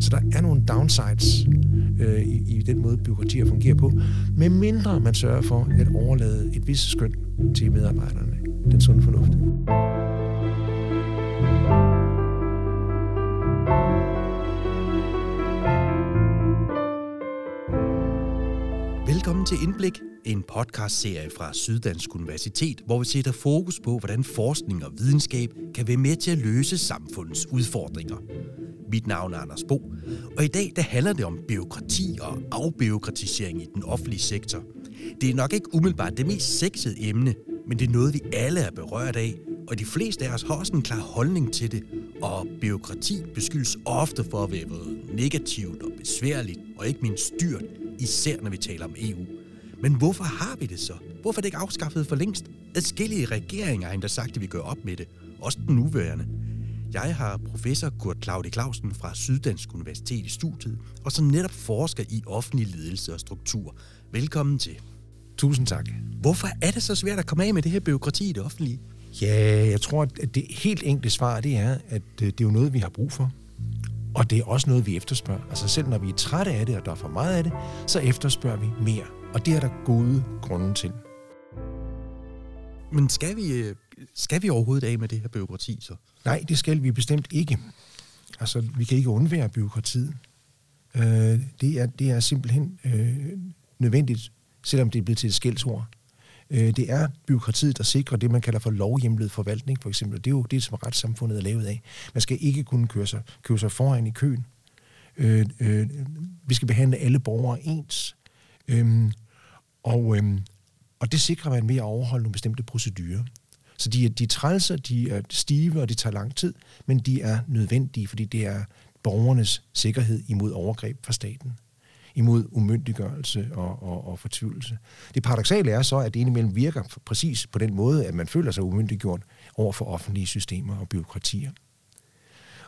Så der er nogle downsides øh, i, i den måde, byråkratier fungerer på, medmindre man sørger for at overlade et vist skøn til medarbejderne. Den sunde fornuft. Velkommen til Indblik, en podcastserie fra Syddansk Universitet, hvor vi sætter fokus på, hvordan forskning og videnskab kan være med til at løse samfundets udfordringer. Mit navn er Anders Bo, og i dag der handler det om byråkrati og afbyråkratisering i den offentlige sektor. Det er nok ikke umiddelbart det mest sexede emne, men det er noget, vi alle er berørt af, og de fleste af os har også en klar holdning til det, og byråkrati beskyldes ofte for at være negativt og besværligt, og ikke mindst dyrt, især når vi taler om EU. Men hvorfor har vi det så? Hvorfor er det ikke afskaffet for længst? Adskillige regeringer har endda sagt, at vi gør op med det. Også den nuværende. Jeg har professor Kurt Claudi Clausen fra Syddansk Universitet i studiet, og som netop forsker i offentlig ledelse og struktur. Velkommen til. Tusind tak. Hvorfor er det så svært at komme af med det her byråkrati i det offentlige? Ja, jeg tror, at det helt enkle svar, det er, at øh, det er jo noget, vi har brug for. Og det er også noget, vi efterspørger. Altså selv når vi er trætte af det, og der er for meget af det, så efterspørger vi mere. Og det er der gode grunde til. Men skal vi, øh, skal vi overhovedet af med det her byråkrati så? Nej, det skal vi bestemt ikke. Altså, vi kan ikke undvære byråkratiet. Øh, det, er, det er simpelthen øh, nødvendigt, selvom det er blevet til et skældsord. Øh, det er byråkratiet, der sikrer det, man kalder for lovhjemlet forvaltning, for eksempel. Det er jo det, som retssamfundet er lavet af. Man skal ikke kunne køre sig, køre sig foran i køen. Øh, øh, vi skal behandle alle borgere ens. Øh, og, øh, og det sikrer man ved at overholde nogle bestemte procedurer. Så de, de er trælser, de er stive, og det tager lang tid, men de er nødvendige, fordi det er borgernes sikkerhed imod overgreb fra staten imod umyndiggørelse og, og, og fortvivlelse. Det paradoxale er så, at det indimellem virker præcis på den måde, at man føler sig umyndiggjort over for offentlige systemer og byråkratier.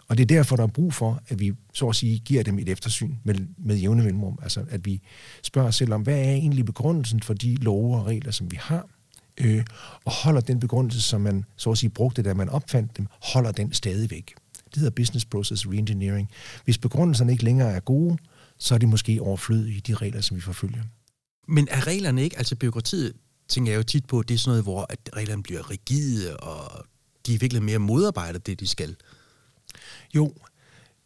Og det er derfor, der er brug for, at vi så at sige giver dem et eftersyn med, med jævne mellemrum. Altså at vi spørger os selv om, hvad er egentlig begrundelsen for de love og regler, som vi har, øh, og holder den begrundelse, som man så at sige brugte, da man opfandt dem, holder den stadigvæk. Det hedder business process reengineering. Hvis begrundelserne ikke længere er gode, så er det måske overflødige, de regler, som vi forfølger. Men er reglerne ikke, altså byråkratiet, tænker jeg jo tit på, det er sådan noget, hvor at reglerne bliver rigide, og de er virkelig mere modarbejder det, de skal. Jo,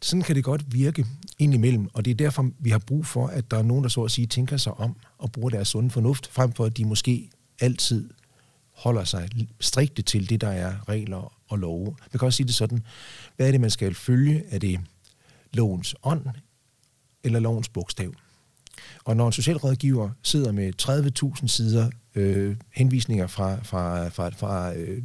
sådan kan det godt virke indimellem, og det er derfor, vi har brug for, at der er nogen, der så at sige tænker sig om og bruger deres sunde fornuft, frem for at de måske altid holder sig strikte til det, der er regler og love. Man kan også sige det sådan, hvad er det, man skal følge? Er det lovens ånd, eller lovens bogstav. Og når en socialrådgiver sidder med 30.000 sider øh, henvisninger fra, fra, fra, fra øh,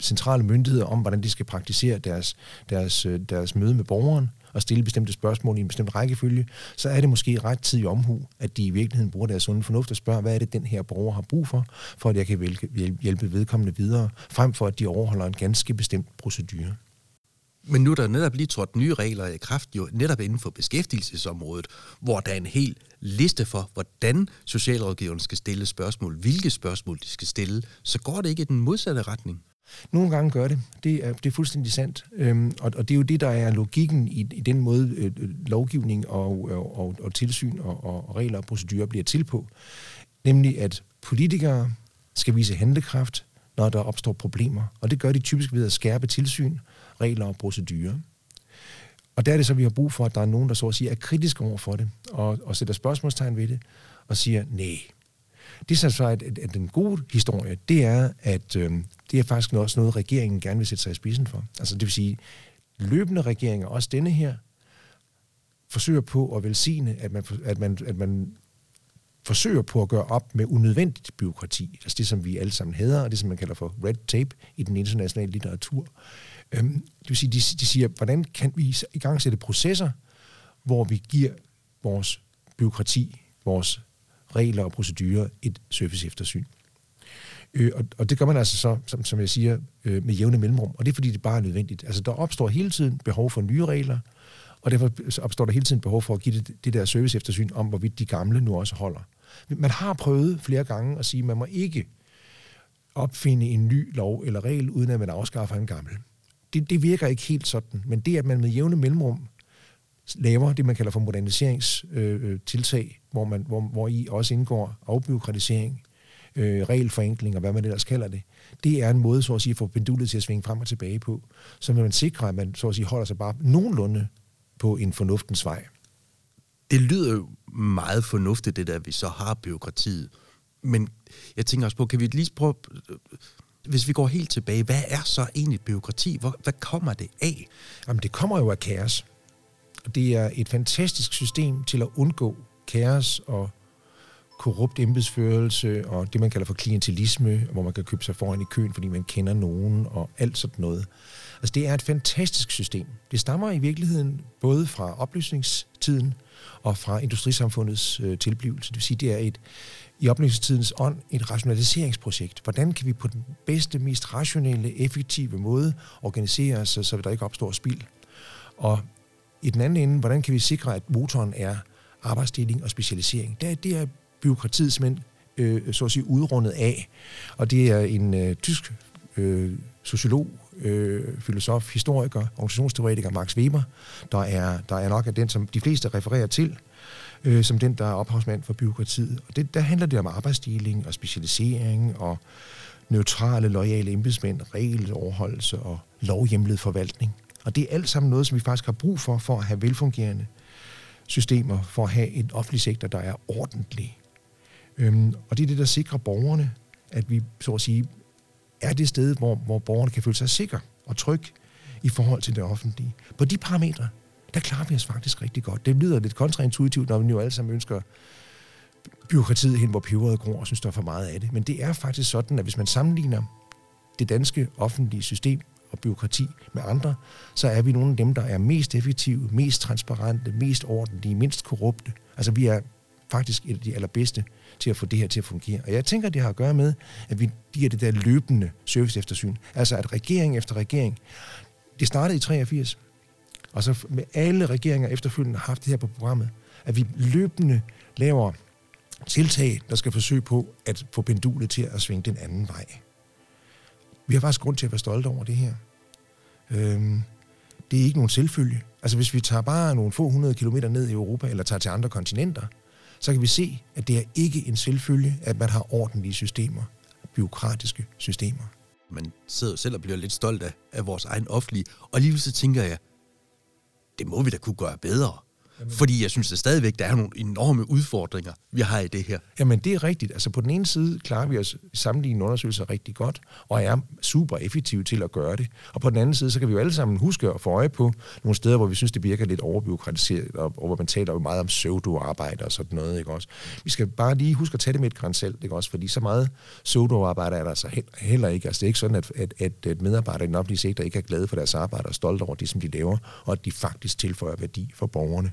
centrale myndigheder om, hvordan de skal praktisere deres, deres, øh, deres møde med borgeren og stille bestemte spørgsmål i en bestemt rækkefølge, så er det måske ret tid i omhu, at de i virkeligheden bruger deres sunde fornuft og spørger, hvad er det, den her borger har brug for, for at jeg kan hjælpe vedkommende videre, frem for at de overholder en ganske bestemt procedure. Men nu er der netop lige trådt nye regler i kraft, jo netop inden for beskæftigelsesområdet, hvor der er en hel liste for, hvordan socialrådgiverne skal stille spørgsmål, hvilke spørgsmål de skal stille, så går det ikke i den modsatte retning. Nogle gange gør det. Det er, det er fuldstændig sandt. Øhm, og, og det er jo det, der er logikken i, i den måde, øh, øh lovgivning og, og, og, og tilsyn og, og regler og procedurer bliver til på. Nemlig, at politikere skal vise handlekraft, når der opstår problemer. Og det gør de typisk ved at skærpe tilsyn regler og procedurer. Og der er det så, vi har brug for, at der er nogen, der så at sige er kritiske over for det, og, og sætter spørgsmålstegn ved det, og siger, nej. Det er så, at, at, at den gode historie, det er, at øh, det er faktisk også noget, regeringen gerne vil sætte sig i spidsen for. Altså det vil sige, løbende regeringer, også denne her, forsøger på at velsigne, at man, at man, at man forsøger på at gøre op med unødvendigt byråkrati. Altså det, som vi alle sammen hedder, og det, som man kalder for red tape i den internationale litteratur. Øhm, det vil sige, de, de siger, hvordan kan vi i gang sætte processer, hvor vi giver vores byråkrati, vores regler og procedurer et serviceeftersyn. Øh, og, og det gør man altså så, som, som jeg siger, øh, med jævne mellemrum. Og det er fordi, det bare er nødvendigt. Altså, der opstår hele tiden behov for nye regler, og derfor opstår der hele tiden behov for at give det, det der service eftersyn om, hvorvidt de gamle nu også holder. Man har prøvet flere gange at sige, at man må ikke opfinde en ny lov eller regel, uden at man afskaffer en gammel det, det virker ikke helt sådan. Men det, at man med jævne mellemrum laver det, man kalder for moderniseringstiltag, øh, hvor, man, hvor, hvor i også indgår afbyråkratisering, øh, regelforenkling og hvad man ellers kalder det. Det er en måde, så at sige, at få pendulet til at svinge frem og tilbage på. Så vil man sikre, at man så at sige, holder sig bare nogenlunde på en fornuftens vej. Det lyder jo meget fornuftigt, det der, vi så har byråkratiet. Men jeg tænker også på, kan vi lige prøve, hvis vi går helt tilbage, hvad er så egentlig byråkrati? Hvor, hvad kommer det af? Jamen, det kommer jo af kaos. Det er et fantastisk system til at undgå kaos og korrupt embedsførelse og det, man kalder for klientelisme, hvor man kan købe sig foran i køen, fordi man kender nogen og alt sådan noget. Altså, det er et fantastisk system. Det stammer i virkeligheden både fra oplysningstiden og fra industrisamfundets øh, tilblivelse. Det vil sige, det er et, i oplysningstidens ånd et rationaliseringsprojekt. Hvordan kan vi på den bedste, mest rationelle, effektive måde organisere os, så der ikke opstår spild? Og i den anden ende, hvordan kan vi sikre, at motoren er arbejdsdeling og specialisering? Det er, det er byråkratiet simpelthen øh, så at sige udrundet af. Og det er en øh, tysk øh, sociolog, øh, filosof, historiker, organisationsteoretiker, Max Weber, der er, der er nok af den, som de fleste refererer til, øh, som den, der er ophavsmand for byråkratiet. Og det, der handler det om arbejdsdeling og specialisering og neutrale, lojale embedsmænd, regeloverholdelse og lovhjemlet forvaltning. Og det er alt sammen noget, som vi faktisk har brug for, for at have velfungerende systemer, for at have en offentlig sektor, der er ordentlig. Øhm, og det er det, der sikrer borgerne, at vi så at sige er det sted, hvor, hvor borgerne kan føle sig sikre og tryg i forhold til det offentlige. På de parametre, der klarer vi os faktisk rigtig godt. Det lyder lidt kontraintuitivt, når vi jo alle sammen ønsker byråkratiet hen, hvor peberet gror og synes, der er for meget af det. Men det er faktisk sådan, at hvis man sammenligner det danske offentlige system og byråkrati med andre, så er vi nogle af dem, der er mest effektive, mest transparente, mest ordentlige, mindst korrupte. Altså vi er faktisk et af de allerbedste til at få det her til at fungere. Og jeg tænker, det har at gøre med, at vi giver det der løbende service eftersyn. Altså at regering efter regering, det startede i 83, og så med alle regeringer efterfølgende har haft det her på programmet, at vi løbende laver tiltag, der skal forsøge på at få pendulet til at svinge den anden vej. Vi har faktisk grund til at være stolte over det her. Øhm, det er ikke nogen selvfølge. Altså hvis vi tager bare nogle få hundrede kilometer ned i Europa, eller tager til andre kontinenter, så kan vi se, at det er ikke en selvfølge, at man har ordentlige systemer, byråkratiske systemer. Man sidder selv og bliver lidt stolt af, af vores egen offentlige, og alligevel så tænker jeg, det må vi da kunne gøre bedre. Jamen. Fordi jeg synes at stadigvæk, der er nogle enorme udfordringer, vi har i det her. Jamen, det er rigtigt. Altså, på den ene side klarer vi os sammenlignende undersøgelser rigtig godt, og er super effektive til at gøre det. Og på den anden side, så kan vi jo alle sammen huske at få øje på nogle steder, hvor vi synes, det virker lidt overbyråkratiseret, og, hvor man taler meget om pseudo-arbejde og sådan noget, ikke også? Vi skal bare lige huske at tage det med et grænsel, ikke også? Fordi så meget pseudo-arbejde er der altså heller ikke. Altså, det er ikke sådan, at, at, at, at medarbejdere i den offentlige sektor ikke er glade for deres arbejde og stolte over det, som de laver, og at de faktisk tilføjer værdi for borgerne.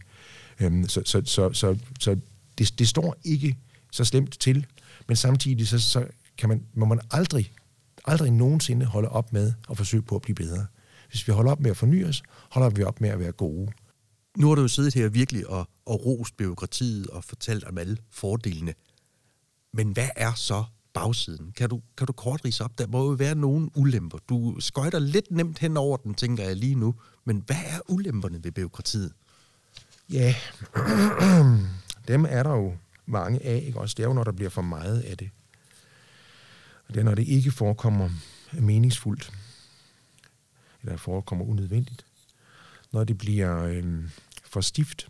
Øhm, så så, så, så, så det, det står ikke så slemt til, men samtidig så, så kan man, må man aldrig, aldrig nogensinde holde op med at forsøge på at blive bedre. Hvis vi holder op med at forny os, holder vi op med at være gode. Nu har du jo siddet her virkelig og, og rost byråkratiet og fortalt om alle fordelene. Men hvad er så bagsiden? Kan du, kan du kort rise op? Der må jo være nogle ulemper. Du skøjter lidt nemt hen over den, tænker jeg lige nu. Men hvad er ulemperne ved byråkratiet? Ja, dem er der jo mange af, ikke også? Det er jo, når der bliver for meget af det. Og det er, når det ikke forekommer meningsfuldt, eller forekommer unødvendigt. Når det bliver øh, for stift,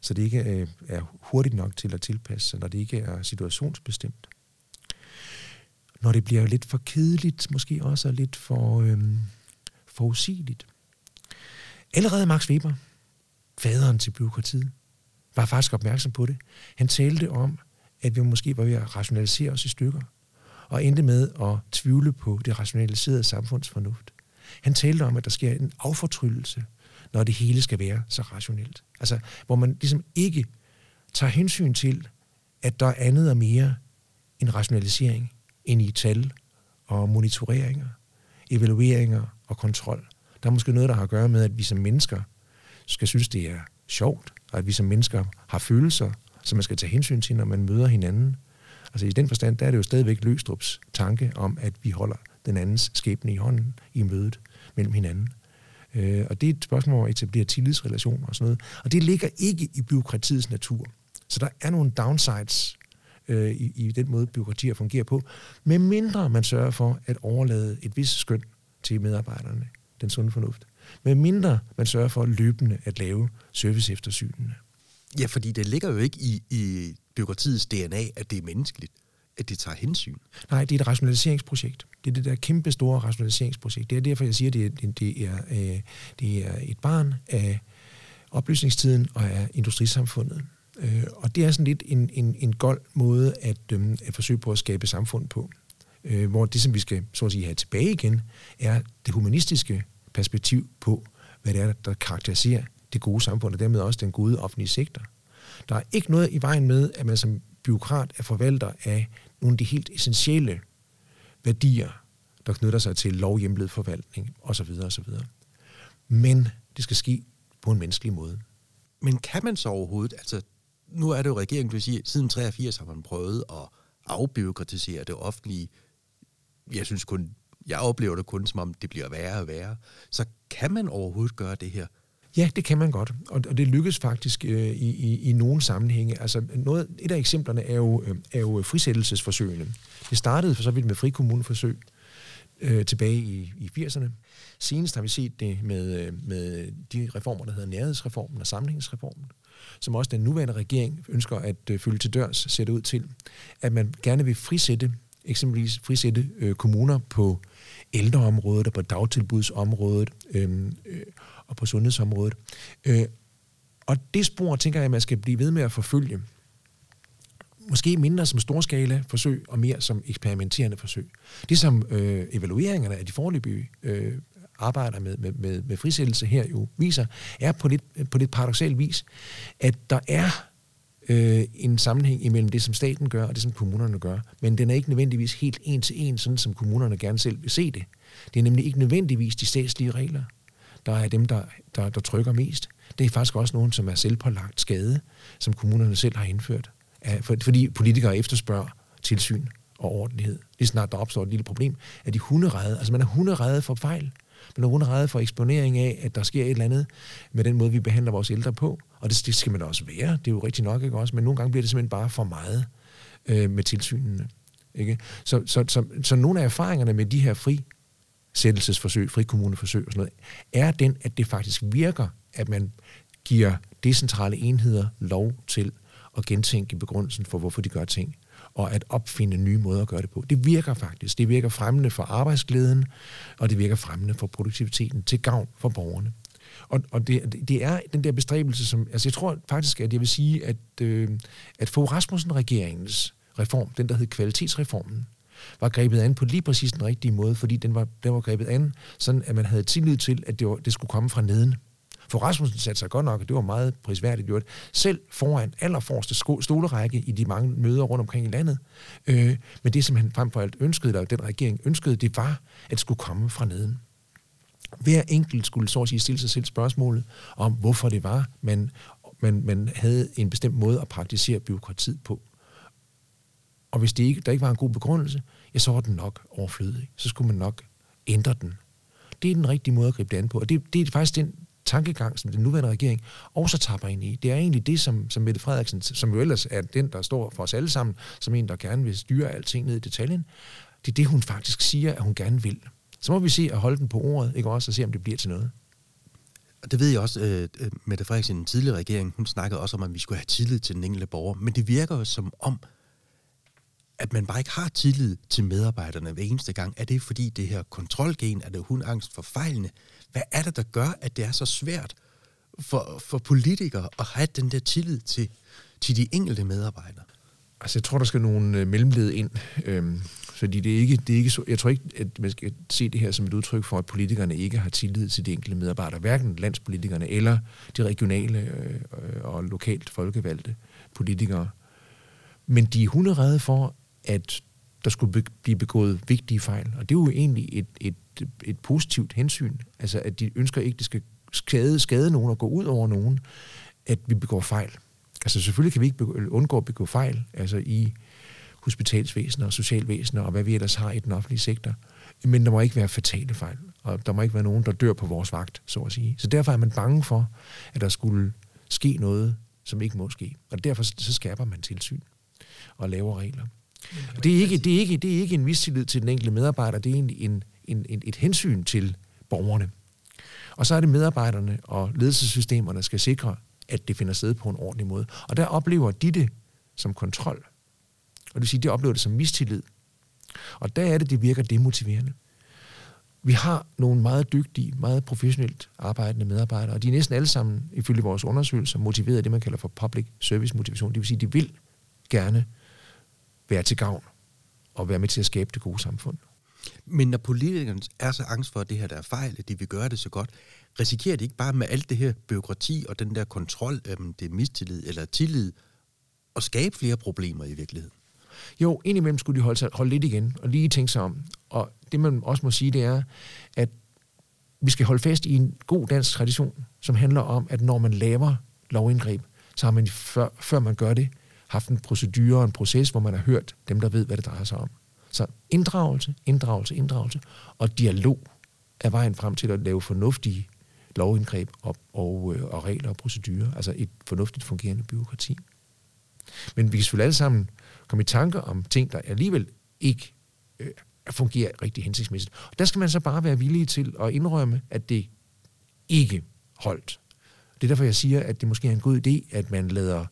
så det ikke øh, er hurtigt nok til at tilpasse sig, når det ikke er situationsbestemt. Når det bliver lidt for kedeligt, måske også lidt for øh, forudsigeligt. Allerede Max Weber, faderen til byråkratiet, var faktisk opmærksom på det. Han talte om, at vi måske var ved at rationalisere os i stykker, og endte med at tvivle på det rationaliserede samfundsfornuft. Han talte om, at der sker en affortryllelse, når det hele skal være så rationelt. Altså, hvor man ligesom ikke tager hensyn til, at der er andet og mere end rationalisering, end i tal og monitoreringer, evalueringer og kontrol. Der er måske noget, der har at gøre med, at vi som mennesker skal synes, det er sjovt, og at vi som mennesker har følelser, som man skal tage hensyn til, når man møder hinanden. Altså i den forstand, der er det jo stadigvæk Løstrups tanke om, at vi holder den andens skæbne i hånden i mødet mellem hinanden. Øh, og det er et spørgsmål om at etablere tillidsrelationer og sådan noget. Og det ligger ikke i byråkratiets natur. Så der er nogle downsides øh, i, i den måde, byråkratier fungerer på, medmindre man sørger for at overlade et vist skøn til medarbejderne, den sunde fornuft. Med mindre man sørger for løbende at lave service eftersynene. Ja, fordi det ligger jo ikke i, i byråkratiets DNA, at det er menneskeligt, at det tager hensyn. Nej, det er et rationaliseringsprojekt. Det er det der kæmpe store rationaliseringsprojekt. Det er derfor, jeg siger, at det, det, er, øh, det er et barn af oplysningstiden og af industrisamfundet. Øh, og det er sådan lidt en, en, en gold måde at, øh, at forsøge på at skabe samfund på. Øh, hvor det, som vi skal så at sige, have tilbage igen, er det humanistiske perspektiv på, hvad det er, der karakteriserer det gode samfund, og dermed også den gode offentlige sektor. Der er ikke noget i vejen med, at man som byråkrat er forvalter af nogle af de helt essentielle værdier, der knytter sig til lovhjemlet forvaltning osv. osv. Men det skal ske på en menneskelig måde. Men kan man så overhovedet, altså nu er det jo regeringen, du siger, siden 83 har man prøvet at afbyråkratisere det offentlige. Jeg synes kun, jeg oplever det kun som om, det bliver værre og værre. Så kan man overhovedet gøre det her? Ja, det kan man godt, og, og det lykkes faktisk øh, i, i, i nogle sammenhænge. Altså noget, et af eksemplerne er jo, øh, er jo frisættelsesforsøgene. Det startede for så vidt med frikommuneforsøg øh, tilbage i, i 80'erne. Senest har vi set det med, øh, med de reformer, der hedder nærhedsreformen og samlingsreformen, som også den nuværende regering ønsker at øh, følge til dørs, ser det ud til, at man gerne vil frisætte, eksempelvis frisætte øh, kommuner på ældreområdet og på dagtilbudsområdet øh, øh, og på sundhedsområdet. Øh, og det spor, tænker jeg, man skal blive ved med at forfølge. Måske mindre som storskala forsøg, og mere som eksperimenterende forsøg. Det som øh, evalueringerne af de forløbige øh, arbejder med, med, med, med frisættelse her jo viser, er på lidt, på lidt paradoxal vis, at der er øh, en sammenhæng imellem det, som staten gør, og det, som kommunerne gør. Men den er ikke nødvendigvis helt en til en, sådan som kommunerne gerne selv vil se det. Det er nemlig ikke nødvendigvis de statslige regler, der er dem, der, der, der trykker mest. Det er faktisk også nogen, som er selvpålagt skade, som kommunerne selv har indført. Fordi politikere efterspørger tilsyn og ordentlighed. Lige snart der opstår et lille problem, er de hunderede. Altså man er hunderede for fejl. Man er redde for eksponering af, at der sker et eller andet med den måde, vi behandler vores ældre på. Og det, det skal man også være. Det er jo rigtigt nok, ikke også? Men nogle gange bliver det simpelthen bare for meget øh, med tilsynene. Ikke? Så, så, så, så nogle af erfaringerne med de her fri sættelsesforsøg, frikommuneforsøg og sådan noget, er den, at det faktisk virker, at man giver decentrale enheder lov til at gentænke begrundelsen for, hvorfor de gør ting, og at opfinde nye måder at gøre det på. Det virker faktisk. Det virker fremmende for arbejdsglæden, og det virker fremmende for produktiviteten til gavn for borgerne. Og, og det, det er den der bestræbelse, som... Altså jeg tror faktisk, at jeg vil sige, at, øh, at Fogh Rasmussen-regeringens reform, den der hed kvalitetsreformen, var grebet an på lige præcis den rigtige måde, fordi den var, den var grebet an, sådan at man havde tillid til, at det, var, det skulle komme fra neden. For Rasmussen satte sig godt nok, og det var meget prisværdigt gjort, selv foran allerforreste stolerække i de mange møder rundt omkring i landet. Øh, men det, som han frem for alt ønskede, eller den regering ønskede, det var, at det skulle komme fra neden. Hver enkelt skulle så at sige stille sig selv spørgsmålet om, hvorfor det var, man, man, man havde en bestemt måde at praktisere byråkratiet på. Og hvis det ikke, der ikke var en god begrundelse, ja, så var den nok overflødig. Så skulle man nok ændre den. Det er den rigtige måde at gribe det an på. Og det, det er faktisk den tankegang, som den nuværende regering også tapper ind i. Det er egentlig det, som, som Mette Frederiksen, som jo ellers er den, der står for os alle sammen, som en, der gerne vil styre alting ned i detaljen, det er det, hun faktisk siger, at hun gerne vil. Så må vi se at holde den på ordet, ikke også, og se, om det bliver til noget. Og det ved jeg også, øh, Mette Frederiksen, den tidligere regering, hun snakkede også om, at vi skulle have tillid til den enkelte borger. Men det virker jo som om, at man bare ikke har tillid til medarbejderne hver eneste gang. Er det fordi det her kontrolgen, er det hun angst for fejlene? Hvad er det, der gør, at det er så svært for, for politikere at have den der tillid til, til de enkelte medarbejdere? Altså, jeg tror, der skal nogle øh, mellemled ind. Øhm, fordi det er ikke, det er ikke så, jeg tror ikke, at man skal se det her som et udtryk for, at politikerne ikke har tillid til de enkelte medarbejdere. Hverken landspolitikerne eller de regionale øh, og lokalt folkevalgte politikere. Men de er hunderede for, at der skulle blive begået vigtige fejl. Og det er jo egentlig et, et, et positivt hensyn. Altså, at de ønsker ikke, at det skal skade, skade nogen og gå ud over nogen, at vi begår fejl. Altså, selvfølgelig kan vi ikke undgå at begå fejl altså i hospitalsvæsener og socialvæsener og hvad vi ellers har i den offentlige sektor. Men der må ikke være fatale fejl, og der må ikke være nogen, der dør på vores vagt, så at sige. Så derfor er man bange for, at der skulle ske noget, som ikke må ske. Og derfor så skærper man tilsyn og laver regler. Det er, ikke, det, er ikke, det er ikke en mistillid til den enkelte medarbejder, det er egentlig en, en, en, et hensyn til borgerne. Og så er det medarbejderne og ledelsessystemerne skal sikre, at det finder sted på en ordentlig måde. Og der oplever de det som kontrol. Og det vil sige, de oplever det som mistillid. Og der er det, det virker demotiverende. Vi har nogle meget dygtige, meget professionelt arbejdende medarbejdere, og de er næsten alle sammen, ifølge vores undersøgelser, motiveret af det, man kalder for public service motivation. Det vil sige, de vil gerne være til gavn og være med til at skabe det gode samfund. Men når politikerne er så angst for, at det her der er fejl, at de vil gøre det så godt, risikerer de ikke bare med alt det her byråkrati og den der kontrol, øhm, det er mistillid eller tillid, at skabe flere problemer i virkeligheden? Jo, indimellem skulle de holde, sig, holde lidt igen og lige tænke sig om. Og det man også må sige, det er, at vi skal holde fast i en god dansk tradition, som handler om, at når man laver lovindgreb, så har man før, før man gør det, haft en procedure og en proces, hvor man har hørt dem, der ved, hvad det drejer sig om. Så inddragelse, inddragelse, inddragelse og dialog er vejen frem til at lave fornuftige lovindgreb og, og, og regler og procedurer, altså et fornuftigt fungerende byråkrati. Men vi kan selvfølgelig alle sammen komme i tanker om ting, der alligevel ikke øh, fungerer rigtig hensigtsmæssigt. Og der skal man så bare være villig til at indrømme, at det ikke holdt. Det er derfor, jeg siger, at det måske er en god idé, at man lader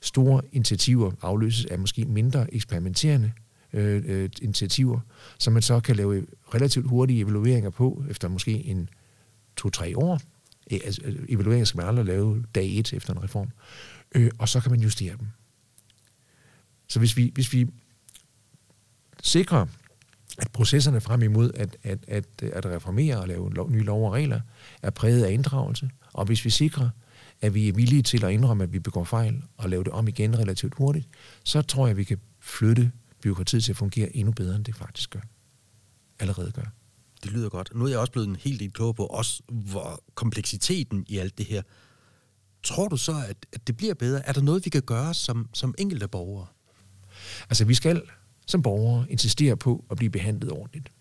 store initiativer afløses af måske mindre eksperimenterende øh, øh, initiativer, som man så kan lave relativt hurtige evalueringer på, efter måske en to-tre år. Øh, altså, øh, evalueringer skal man aldrig lave dag et efter en reform. Øh, og så kan man justere dem. Så hvis vi, hvis vi sikrer, at processerne frem imod at, at, at, at reformere og lave lov, nye lov og regler er præget af inddragelse, og hvis vi sikrer, at vi er villige til at indrømme, at vi begår fejl og lave det om igen relativt hurtigt, så tror jeg, at vi kan flytte byråkratiet til at fungere endnu bedre, end det faktisk gør. Allerede gør. Det lyder godt. Nu er jeg også blevet en helt del klogere på også, hvor kompleksiteten i alt det her. Tror du så, at, at det bliver bedre? Er der noget, vi kan gøre som, som enkelte borgere? Altså, vi skal som borgere insistere på at blive behandlet ordentligt.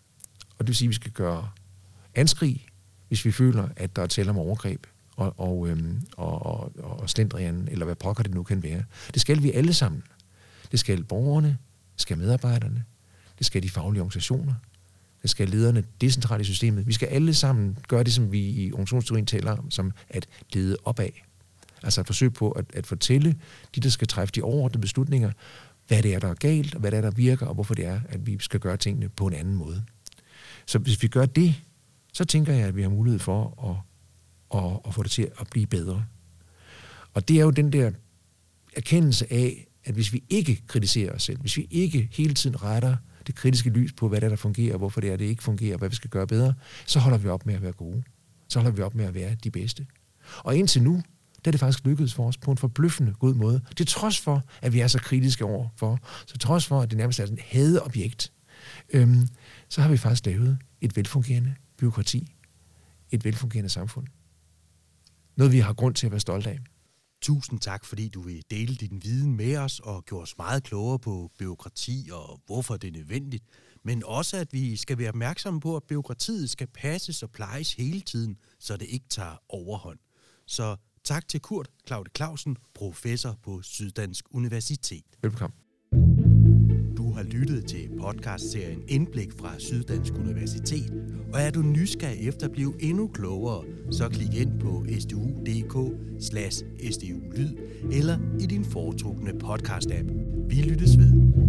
Og det vil sige, at vi skal gøre anskrig, hvis vi føler, at der er tale om overgreb og, og, øhm, og, og, og slendrian, eller hvad pokker det nu kan være. Det skal vi alle sammen. Det skal borgerne, det skal medarbejderne, det skal de faglige organisationer, det skal lederne decentralt i systemet. Vi skal alle sammen gøre det, som vi i organisationsteorien taler om, som at lede opad. Altså at forsøge på at, at fortælle de, der skal træffe de overordnede beslutninger, hvad det er, der er galt, og hvad det er, der virker, og hvorfor det er, at vi skal gøre tingene på en anden måde. Så hvis vi gør det, så tænker jeg, at vi har mulighed for at, og, og få det til at blive bedre. Og det er jo den der erkendelse af, at hvis vi ikke kritiserer os selv, hvis vi ikke hele tiden retter det kritiske lys på, hvad det er, der fungerer, hvorfor det er, det ikke fungerer, hvad vi skal gøre bedre, så holder vi op med at være gode. Så holder vi op med at være de bedste. Og indtil nu, der er det faktisk lykkedes for os på en forbløffende god måde. Det er trods for, at vi er så kritiske over for, så trods for, at det nærmest er sådan et hadeobjekt, øhm, så har vi faktisk lavet et velfungerende byråkrati, et velfungerende samfund. Noget, vi har grund til at være stolte af. Tusind tak, fordi du vil dele din viden med os og gjorde os meget klogere på byråkrati og hvorfor det er nødvendigt. Men også, at vi skal være opmærksomme på, at byråkratiet skal passes og plejes hele tiden, så det ikke tager overhånd. Så tak til Kurt Claude Clausen, professor på Syddansk Universitet. Velkommen har lyttet til podcastserien Indblik fra Syddansk Universitet, og er du nysgerrig efter at blive endnu klogere, så klik ind på stu.dk slash lyd eller i din foretrukne podcast-app. Vi lyttes ved.